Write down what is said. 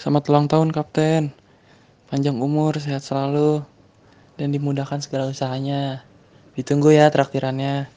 Selamat ulang tahun Kapten. Panjang umur, sehat selalu, dan dimudahkan segala usahanya. Ditunggu ya traktirannya.